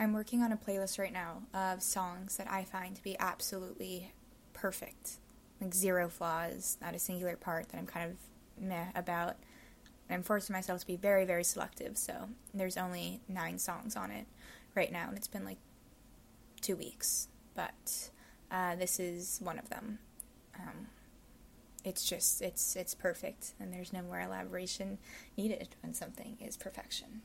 I'm working on a playlist right now of songs that I find to be absolutely perfect. Like zero flaws, not a singular part that I'm kind of meh about. I'm forcing myself to be very, very selective, so there's only nine songs on it right now, and it's been like two weeks. But uh, this is one of them. Um, it's just it's it's perfect, and there's no more elaboration needed when something is perfection.